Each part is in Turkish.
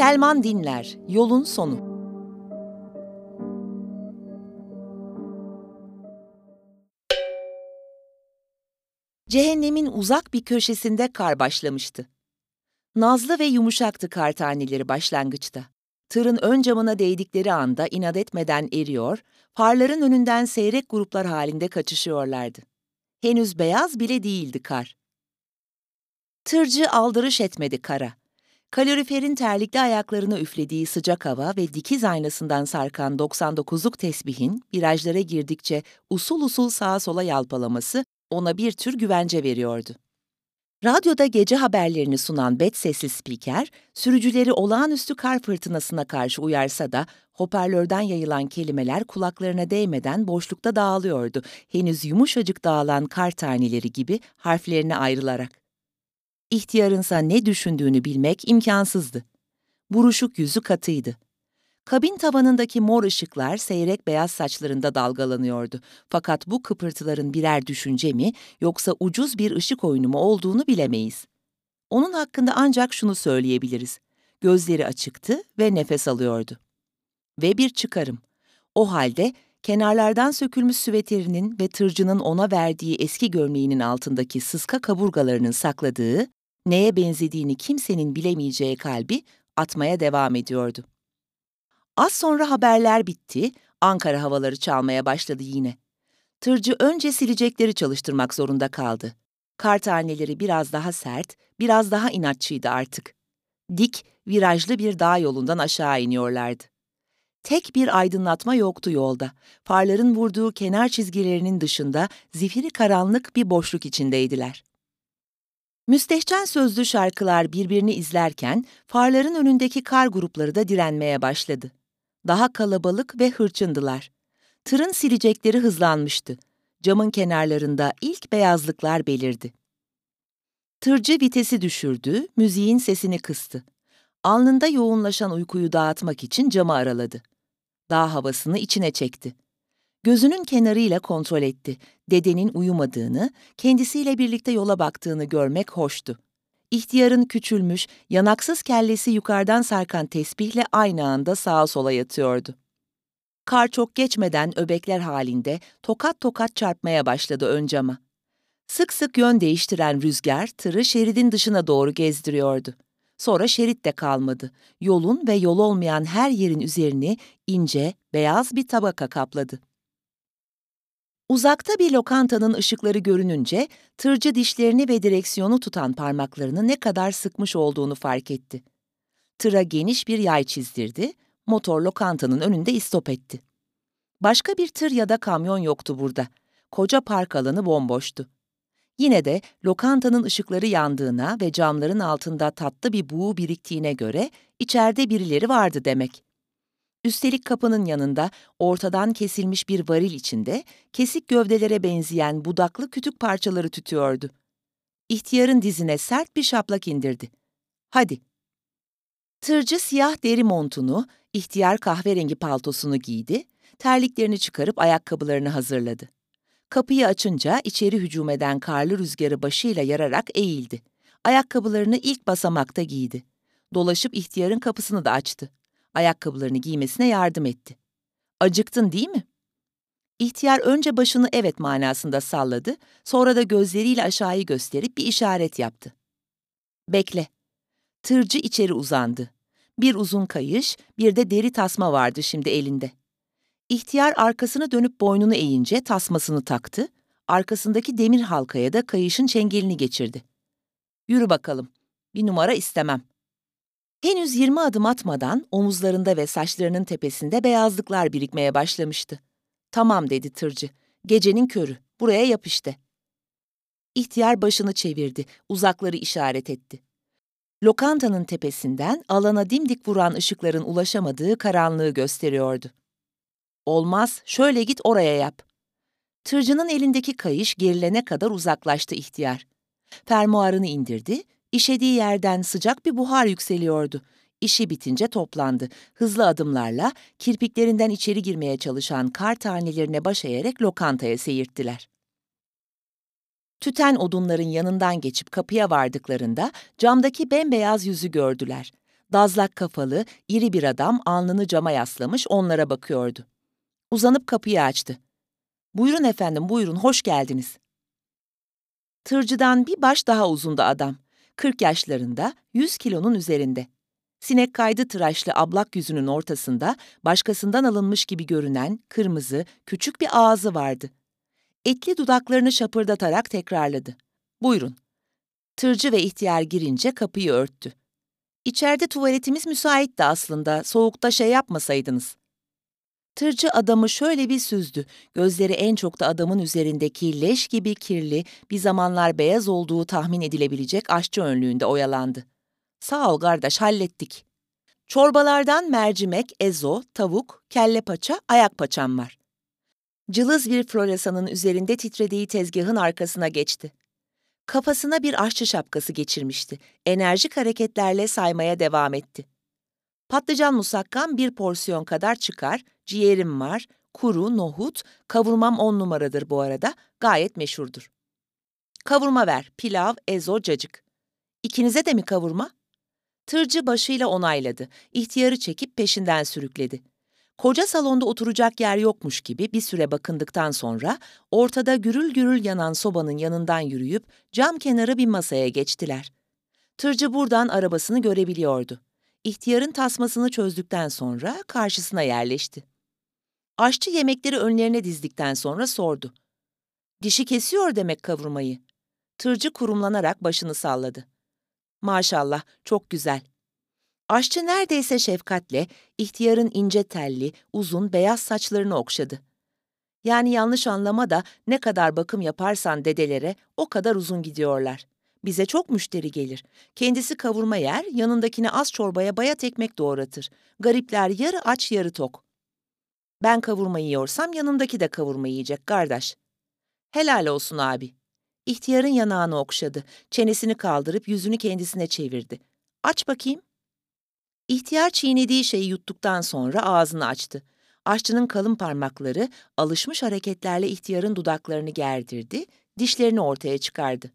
Selman Dinler, Yolun Sonu. Cehennemin uzak bir köşesinde kar başlamıştı. Nazlı ve yumuşaktı kar taneleri başlangıçta. Tırın ön camına değdikleri anda inat etmeden eriyor, farların önünden seyrek gruplar halinde kaçışıyorlardı. Henüz beyaz bile değildi kar. Tırcı aldırış etmedi kara. Kaloriferin terlikli ayaklarını üflediği sıcak hava ve dikiz aynasından sarkan 99'luk tesbihin virajlara girdikçe usul usul sağa sola yalpalaması ona bir tür güvence veriyordu. Radyoda gece haberlerini sunan bet sesli spiker, sürücüleri olağanüstü kar fırtınasına karşı uyarsa da hoparlörden yayılan kelimeler kulaklarına değmeden boşlukta dağılıyordu, henüz yumuşacık dağılan kar taneleri gibi harflerine ayrılarak. İhtiyarınsa ne düşündüğünü bilmek imkansızdı. Buruşuk yüzü katıydı. Kabin tavanındaki mor ışıklar seyrek beyaz saçlarında dalgalanıyordu. Fakat bu kıpırtıların birer düşünce mi yoksa ucuz bir ışık oyunu mu olduğunu bilemeyiz. Onun hakkında ancak şunu söyleyebiliriz. Gözleri açıktı ve nefes alıyordu. Ve bir çıkarım. O halde kenarlardan sökülmüş süveterinin ve tırcının ona verdiği eski gömleğinin altındaki sıska kaburgalarının sakladığı, neye benzediğini kimsenin bilemeyeceği kalbi atmaya devam ediyordu. Az sonra haberler bitti, Ankara havaları çalmaya başladı yine. Tırcı önce silecekleri çalıştırmak zorunda kaldı. Kar taneleri biraz daha sert, biraz daha inatçıydı artık. Dik, virajlı bir dağ yolundan aşağı iniyorlardı. Tek bir aydınlatma yoktu yolda. Farların vurduğu kenar çizgilerinin dışında zifiri karanlık bir boşluk içindeydiler. Müstehcen sözlü şarkılar birbirini izlerken farların önündeki kar grupları da direnmeye başladı. Daha kalabalık ve hırçındılar. Tırın silecekleri hızlanmıştı. Camın kenarlarında ilk beyazlıklar belirdi. Tırcı vitesi düşürdü, müziğin sesini kıstı. Alnında yoğunlaşan uykuyu dağıtmak için camı araladı. Dağ havasını içine çekti. Gözünün kenarıyla kontrol etti. Dedenin uyumadığını, kendisiyle birlikte yola baktığını görmek hoştu. İhtiyarın küçülmüş, yanaksız kellesi yukarıdan sarkan tesbihle aynı anda sağa sola yatıyordu. Kar çok geçmeden öbekler halinde tokat tokat çarpmaya başladı ön cama. Sık sık yön değiştiren rüzgar tırı şeridin dışına doğru gezdiriyordu. Sonra şerit de kalmadı. Yolun ve yol olmayan her yerin üzerini ince, beyaz bir tabaka kapladı. Uzakta bir lokantanın ışıkları görününce tırcı dişlerini ve direksiyonu tutan parmaklarını ne kadar sıkmış olduğunu fark etti. Tıra geniş bir yay çizdirdi, motor lokantanın önünde istop etti. Başka bir tır ya da kamyon yoktu burada. Koca park alanı bomboştu. Yine de lokantanın ışıkları yandığına ve camların altında tatlı bir buğu biriktiğine göre içeride birileri vardı demek. Üstelik kapının yanında ortadan kesilmiş bir varil içinde kesik gövdelere benzeyen budaklı kütük parçaları tütüyordu. İhtiyarın dizine sert bir şaplak indirdi. Hadi. Tırcı siyah deri montunu, ihtiyar kahverengi paltosunu giydi, terliklerini çıkarıp ayakkabılarını hazırladı. Kapıyı açınca içeri hücum eden karlı rüzgarı başıyla yararak eğildi. Ayakkabılarını ilk basamakta giydi. Dolaşıp ihtiyarın kapısını da açtı ayakkabılarını giymesine yardım etti. Acıktın değil mi? İhtiyar önce başını evet manasında salladı, sonra da gözleriyle aşağıyı gösterip bir işaret yaptı. Bekle. Tırcı içeri uzandı. Bir uzun kayış, bir de deri tasma vardı şimdi elinde. İhtiyar arkasını dönüp boynunu eğince tasmasını taktı, arkasındaki demir halkaya da kayışın çengelini geçirdi. Yürü bakalım, bir numara istemem. Henüz yirmi adım atmadan omuzlarında ve saçlarının tepesinde beyazlıklar birikmeye başlamıştı. Tamam dedi tırcı. Gecenin körü. Buraya yap işte. İhtiyar başını çevirdi. Uzakları işaret etti. Lokantanın tepesinden alana dimdik vuran ışıkların ulaşamadığı karanlığı gösteriyordu. Olmaz, şöyle git oraya yap. Tırcının elindeki kayış gerilene kadar uzaklaştı ihtiyar. Fermuarını indirdi, İşediği yerden sıcak bir buhar yükseliyordu. İşi bitince toplandı. Hızlı adımlarla kirpiklerinden içeri girmeye çalışan kar tanelerine baş eğerek lokantaya seyirttiler. Tüten odunların yanından geçip kapıya vardıklarında camdaki bembeyaz yüzü gördüler. Dazlak kafalı, iri bir adam alnını cama yaslamış onlara bakıyordu. Uzanıp kapıyı açtı. Buyurun efendim, buyurun, hoş geldiniz. Tırcıdan bir baş daha uzundu adam. 40 yaşlarında, 100 kilonun üzerinde. Sinek kaydı tıraşlı ablak yüzünün ortasında başkasından alınmış gibi görünen kırmızı, küçük bir ağzı vardı. Etli dudaklarını şapırdatarak tekrarladı. Buyurun. Tırcı ve ihtiyar girince kapıyı örttü. İçeride tuvaletimiz müsaitti aslında, soğukta şey yapmasaydınız. Tırcı adamı şöyle bir süzdü. Gözleri en çok da adamın üzerindeki leş gibi kirli, bir zamanlar beyaz olduğu tahmin edilebilecek aşçı önlüğünde oyalandı. Sağ ol kardeş, hallettik. Çorbalardan mercimek, ezo, tavuk, kelle paça, ayak paçam var. Cılız bir floresanın üzerinde titrediği tezgahın arkasına geçti. Kafasına bir aşçı şapkası geçirmişti. Enerjik hareketlerle saymaya devam etti. Patlıcan musakkam bir porsiyon kadar çıkar, ciğerim var, kuru, nohut, kavurmam on numaradır bu arada, gayet meşhurdur. Kavurma ver, pilav, ezo, cacık. İkinize de mi kavurma? Tırcı başıyla onayladı, ihtiyarı çekip peşinden sürükledi. Koca salonda oturacak yer yokmuş gibi bir süre bakındıktan sonra ortada gürül gürül yanan sobanın yanından yürüyüp cam kenarı bir masaya geçtiler. Tırcı buradan arabasını görebiliyordu. İhtiyarın tasmasını çözdükten sonra karşısına yerleşti. Aşçı yemekleri önlerine dizdikten sonra sordu. Dişi kesiyor demek kavurmayı. Tırcı kurumlanarak başını salladı. Maşallah, çok güzel. Aşçı neredeyse şefkatle ihtiyarın ince telli, uzun, beyaz saçlarını okşadı. Yani yanlış anlama da ne kadar bakım yaparsan dedelere o kadar uzun gidiyorlar. Bize çok müşteri gelir. Kendisi kavurma yer, yanındakine az çorbaya bayat ekmek doğratır. Garipler yarı aç yarı tok. Ben kavurma yiyorsam yanımdaki de kavurma yiyecek kardeş. Helal olsun abi. İhtiyarın yanağını okşadı. Çenesini kaldırıp yüzünü kendisine çevirdi. Aç bakayım. İhtiyar çiğnediği şeyi yuttuktan sonra ağzını açtı. Aşçının kalın parmakları alışmış hareketlerle ihtiyarın dudaklarını gerdirdi, dişlerini ortaya çıkardı.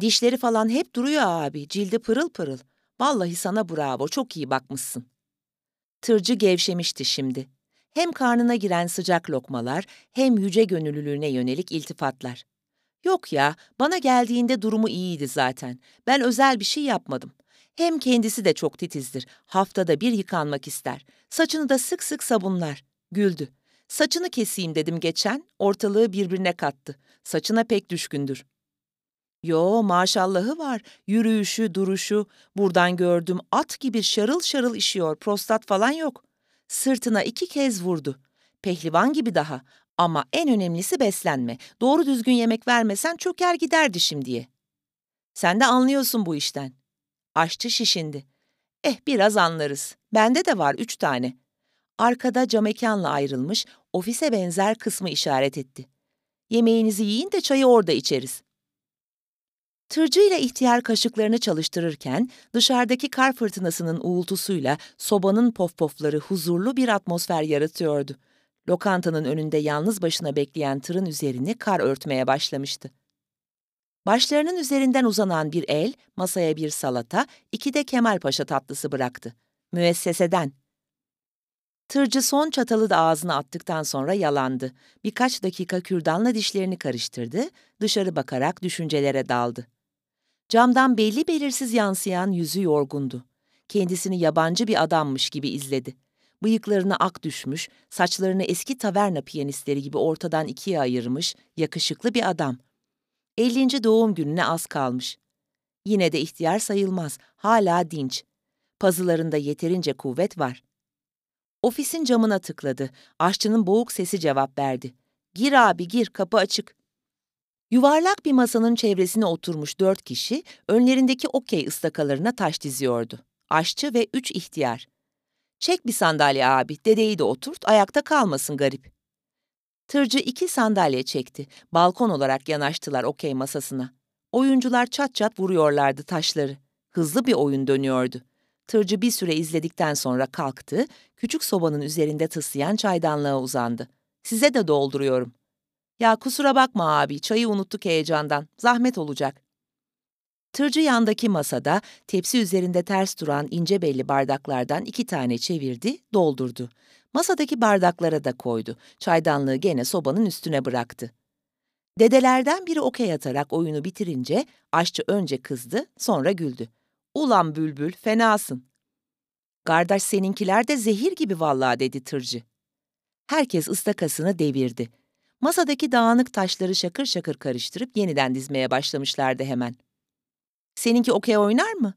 Dişleri falan hep duruyor abi, cildi pırıl pırıl. Vallahi sana bravo, çok iyi bakmışsın. Tırcı gevşemişti şimdi. Hem karnına giren sıcak lokmalar, hem yüce gönüllülüğüne yönelik iltifatlar. Yok ya, bana geldiğinde durumu iyiydi zaten. Ben özel bir şey yapmadım. Hem kendisi de çok titizdir. Haftada bir yıkanmak ister. Saçını da sık sık sabunlar. Güldü. Saçını keseyim dedim geçen, ortalığı birbirine kattı. Saçına pek düşkündür. Yo maşallahı var. Yürüyüşü, duruşu. Buradan gördüm at gibi şarıl şarıl işiyor. Prostat falan yok. Sırtına iki kez vurdu. Pehlivan gibi daha. Ama en önemlisi beslenme. Doğru düzgün yemek vermesen çöker giderdi şimdiye. Sen de anlıyorsun bu işten. Aşçı şişindi. Eh biraz anlarız. Bende de var üç tane. Arkada camekanla ayrılmış, ofise benzer kısmı işaret etti. Yemeğinizi yiyin de çayı orada içeriz. Tırcı ile ihtiyar kaşıklarını çalıştırırken dışarıdaki kar fırtınasının uğultusuyla sobanın pofpofları huzurlu bir atmosfer yaratıyordu. Lokantanın önünde yalnız başına bekleyen tırın üzerini kar örtmeye başlamıştı. Başlarının üzerinden uzanan bir el, masaya bir salata, iki de Kemal Paşa tatlısı bıraktı. Müesseseden. Tırcı son çatalı da ağzına attıktan sonra yalandı. Birkaç dakika kürdanla dişlerini karıştırdı, dışarı bakarak düşüncelere daldı. Camdan belli belirsiz yansıyan yüzü yorgundu. Kendisini yabancı bir adammış gibi izledi. Bıyıklarına ak düşmüş, saçlarını eski taverna piyanistleri gibi ortadan ikiye ayırmış, yakışıklı bir adam. 50. doğum gününe az kalmış. Yine de ihtiyar sayılmaz, hala dinç. Pazılarında yeterince kuvvet var. Ofisin camına tıkladı. Aşçının boğuk sesi cevap verdi. Gir abi gir, kapı açık. Yuvarlak bir masanın çevresine oturmuş dört kişi, önlerindeki okey ıstakalarına taş diziyordu. Aşçı ve üç ihtiyar. Çek bir sandalye abi, dedeyi de oturt, ayakta kalmasın garip. Tırcı iki sandalye çekti. Balkon olarak yanaştılar okey masasına. Oyuncular çat çat vuruyorlardı taşları. Hızlı bir oyun dönüyordu. Tırcı bir süre izledikten sonra kalktı, küçük sobanın üzerinde tıslayan çaydanlığa uzandı. Size de dolduruyorum. Ya kusura bakma abi, çayı unuttuk heyecandan. Zahmet olacak. Tırcı yandaki masada tepsi üzerinde ters duran ince belli bardaklardan iki tane çevirdi, doldurdu. Masadaki bardaklara da koydu. Çaydanlığı gene sobanın üstüne bıraktı. Dedelerden biri okey atarak oyunu bitirince aşçı önce kızdı, sonra güldü. Ulan bülbül, fenasın. Kardeş seninkiler de zehir gibi vallahi dedi tırcı. Herkes ıstakasını devirdi. Masadaki dağınık taşları şakır şakır karıştırıp yeniden dizmeye başlamışlardı hemen. Seninki okey oynar mı?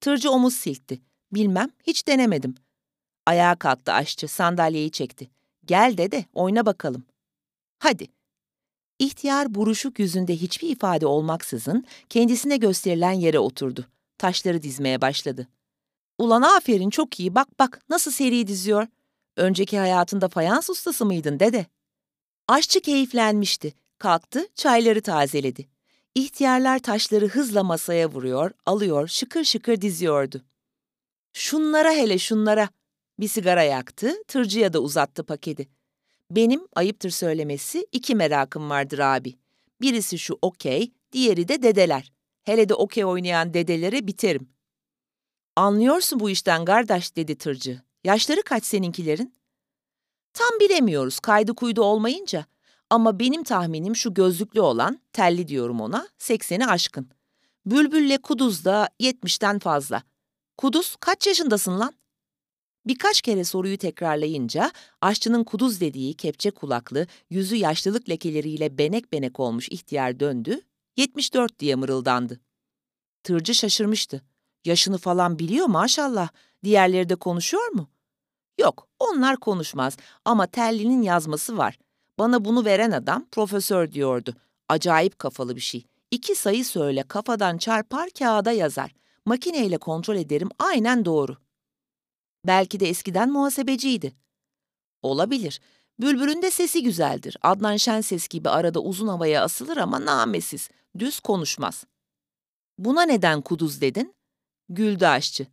Tırcı omuz silkti. Bilmem, hiç denemedim. Ayağa kalktı aşçı, sandalyeyi çekti. Gel dede, oyna bakalım. Hadi. İhtiyar buruşuk yüzünde hiçbir ifade olmaksızın kendisine gösterilen yere oturdu. Taşları dizmeye başladı. Ulan aferin çok iyi bak bak nasıl seri diziyor. Önceki hayatında fayans ustası mıydın dede? Aşçı keyiflenmişti. Kalktı, çayları tazeledi. İhtiyarlar taşları hızla masaya vuruyor, alıyor, şıkır şıkır diziyordu. Şunlara hele şunlara. Bir sigara yaktı, tırcıya da uzattı paketi. Benim, ayıptır söylemesi, iki merakım vardır abi. Birisi şu okey, diğeri de dedeler. Hele de okey oynayan dedelere biterim. Anlıyorsun bu işten kardeş dedi tırcı. Yaşları kaç seninkilerin? Tam bilemiyoruz kaydı kuydu olmayınca. Ama benim tahminim şu gözlüklü olan, telli diyorum ona, sekseni aşkın. Bülbülle Kuduz da yetmişten fazla. Kuduz kaç yaşındasın lan? Birkaç kere soruyu tekrarlayınca aşçının kuduz dediği kepçe kulaklı, yüzü yaşlılık lekeleriyle benek benek olmuş ihtiyar döndü, 74 diye mırıldandı. Tırcı şaşırmıştı. Yaşını falan biliyor maşallah. Diğerleri de konuşuyor mu? Yok, onlar konuşmaz ama Telli'nin yazması var. Bana bunu veren adam profesör diyordu. Acayip kafalı bir şey. İki sayı söyle kafadan çarpar kağıda yazar. Makineyle kontrol ederim aynen doğru. Belki de eskiden muhasebeciydi. Olabilir. Bülbül'ün de sesi güzeldir. Adnan Şenses gibi arada uzun havaya asılır ama namesiz. Düz konuşmaz. Buna neden kuduz dedin? Güldü aşçı.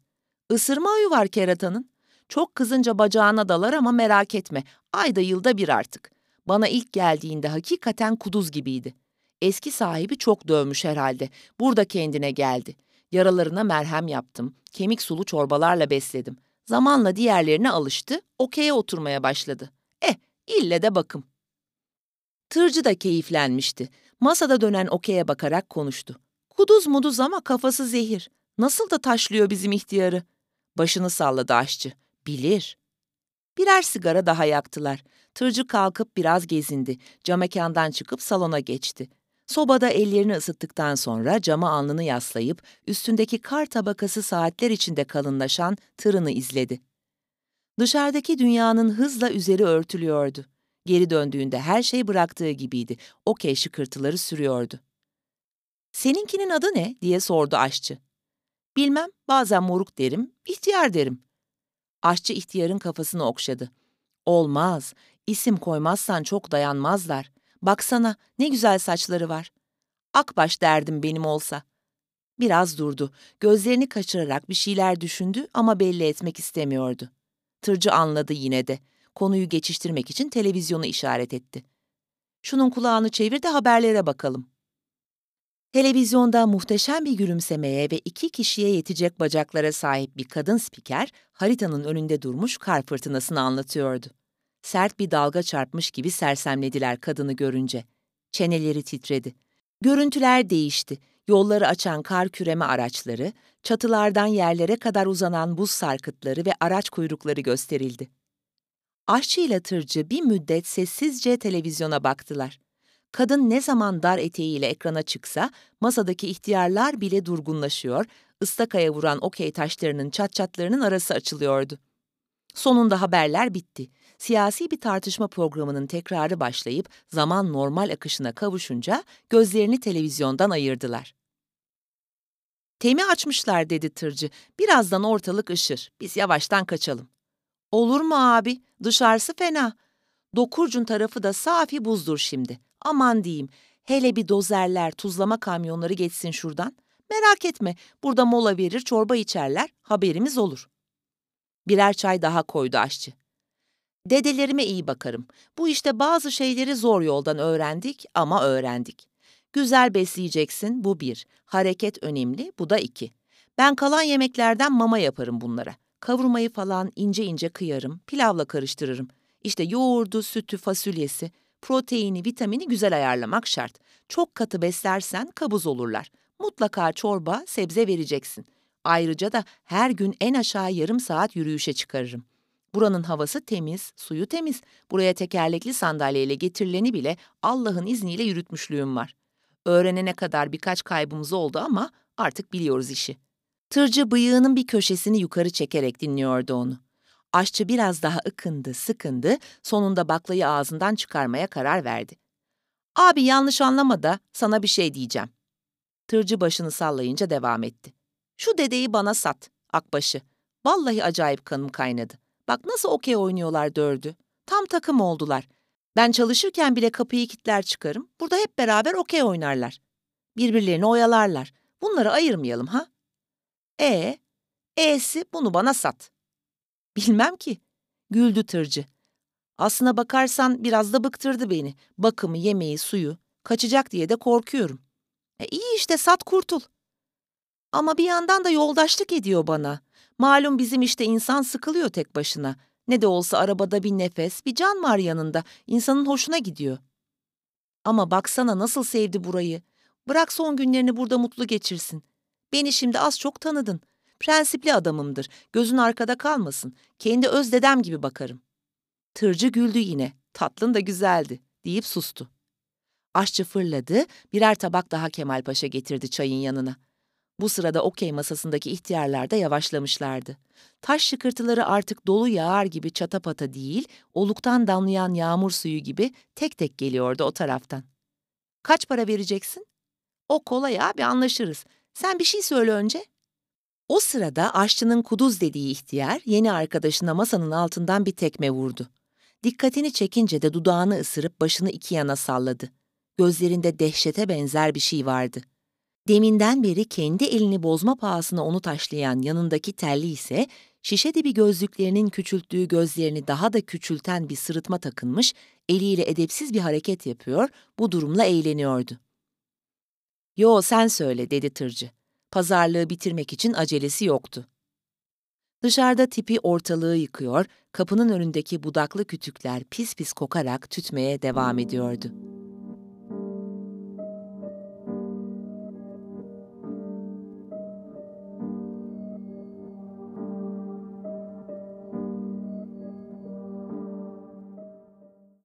Isırma huyu var keratanın. Çok kızınca bacağına dalar ama merak etme. Ayda yılda bir artık. Bana ilk geldiğinde hakikaten kuduz gibiydi. Eski sahibi çok dövmüş herhalde. Burada kendine geldi. Yaralarına merhem yaptım. Kemik sulu çorbalarla besledim. Zamanla diğerlerine alıştı, okey'e oturmaya başladı. Eh, ille de bakım. Tırcı da keyiflenmişti. Masada dönen okey'e bakarak konuştu. Kuduz muduz ama kafası zehir. Nasıl da taşlıyor bizim ihtiyarı. Başını salladı aşçı. Bilir. Birer sigara daha yaktılar. Tırcı kalkıp biraz gezindi. Camekandan çıkıp salona geçti. Sobada ellerini ısıttıktan sonra cama alnını yaslayıp üstündeki kar tabakası saatler içinde kalınlaşan tırını izledi. Dışarıdaki dünyanın hızla üzeri örtülüyordu. Geri döndüğünde her şey bıraktığı gibiydi. Okey şıkırtıları sürüyordu. Seninkinin adı ne? diye sordu aşçı. Bilmem, bazen moruk derim, ihtiyar derim. Aşçı ihtiyarın kafasını okşadı. Olmaz, isim koymazsan çok dayanmazlar. Baksana, ne güzel saçları var. Akbaş derdim benim olsa. Biraz durdu, gözlerini kaçırarak bir şeyler düşündü ama belli etmek istemiyordu. Tırcı anladı yine de. Konuyu geçiştirmek için televizyonu işaret etti. Şunun kulağını çevir de haberlere bakalım. Televizyonda muhteşem bir gülümsemeye ve iki kişiye yetecek bacaklara sahip bir kadın spiker haritanın önünde durmuş kar fırtınasını anlatıyordu. Sert bir dalga çarpmış gibi sersemlediler kadını görünce. Çeneleri titredi. Görüntüler değişti. Yolları açan kar küreme araçları, çatılardan yerlere kadar uzanan buz sarkıtları ve araç kuyrukları gösterildi. Aşçı ile tırcı bir müddet sessizce televizyona baktılar. Kadın ne zaman dar eteğiyle ekrana çıksa masadaki ihtiyarlar bile durgunlaşıyor, ıstakaya vuran okey taşlarının çat çatlarının arası açılıyordu. Sonunda haberler bitti. Siyasi bir tartışma programının tekrarı başlayıp zaman normal akışına kavuşunca gözlerini televizyondan ayırdılar. Temi açmışlar dedi tırcı. Birazdan ortalık ışır. Biz yavaştan kaçalım. Olur mu abi? Dışarısı fena. Dokurcun tarafı da safi buzdur şimdi. Aman diyeyim, hele bir dozerler, tuzlama kamyonları geçsin şuradan. Merak etme, burada mola verir, çorba içerler, haberimiz olur. Birer çay daha koydu aşçı. Dedelerime iyi bakarım. Bu işte bazı şeyleri zor yoldan öğrendik ama öğrendik. Güzel besleyeceksin, bu bir. Hareket önemli, bu da iki. Ben kalan yemeklerden mama yaparım bunlara. Kavurmayı falan ince ince kıyarım, pilavla karıştırırım. İşte yoğurdu, sütü, fasulyesi, proteini, vitamini güzel ayarlamak şart. Çok katı beslersen kabuz olurlar. Mutlaka çorba, sebze vereceksin. Ayrıca da her gün en aşağı yarım saat yürüyüşe çıkarırım. Buranın havası temiz, suyu temiz. Buraya tekerlekli sandalyeyle getirileni bile Allah'ın izniyle yürütmüşlüğüm var. Öğrenene kadar birkaç kaybımız oldu ama artık biliyoruz işi. Tırcı bıyığının bir köşesini yukarı çekerek dinliyordu onu. Aşçı biraz daha ıkındı, sıkındı, sonunda baklayı ağzından çıkarmaya karar verdi. Abi yanlış anlama da sana bir şey diyeceğim. Tırcı başını sallayınca devam etti. Şu dedeyi bana sat, akbaşı. Vallahi acayip kanım kaynadı. Bak nasıl okey oynuyorlar dördü. Tam takım oldular. Ben çalışırken bile kapıyı kilitler çıkarım. Burada hep beraber okey oynarlar. Birbirlerini oyalarlar. Bunları ayırmayalım ha? E, e'si bunu bana sat. Bilmem ki. Güldü tırcı. Aslına bakarsan biraz da bıktırdı beni. Bakımı, yemeği, suyu. Kaçacak diye de korkuyorum. E iyi işte sat kurtul. Ama bir yandan da yoldaşlık ediyor bana. Malum bizim işte insan sıkılıyor tek başına. Ne de olsa arabada bir nefes, bir can var yanında. İnsanın hoşuna gidiyor. Ama baksana nasıl sevdi burayı. Bırak son günlerini burada mutlu geçirsin. Beni şimdi az çok tanıdın. Prensipli adamımdır. Gözün arkada kalmasın. Kendi öz dedem gibi bakarım. Tırcı güldü yine. Tatlın da güzeldi deyip sustu. Aşçı fırladı, birer tabak daha Kemal Paşa getirdi çayın yanına. Bu sırada okey masasındaki ihtiyarlar da yavaşlamışlardı. Taş şıkırtıları artık dolu yağar gibi çatapata değil, oluktan damlayan yağmur suyu gibi tek tek geliyordu o taraftan. Kaç para vereceksin? O kolay abi anlaşırız. Sen bir şey söyle önce. O sırada aşçının kuduz dediği ihtiyar yeni arkadaşına masanın altından bir tekme vurdu. Dikkatini çekince de dudağını ısırıp başını iki yana salladı. Gözlerinde dehşete benzer bir şey vardı. Deminden beri kendi elini bozma pahasına onu taşlayan yanındaki telli ise şişe dibi gözlüklerinin küçülttüğü gözlerini daha da küçülten bir sırıtma takınmış, eliyle edepsiz bir hareket yapıyor, bu durumla eğleniyordu. ''Yo sen söyle'' dedi tırcı. Pazarlığı bitirmek için acelesi yoktu. Dışarıda tipi ortalığı yıkıyor, kapının önündeki budaklı kütükler pis pis kokarak tütmeye devam ediyordu.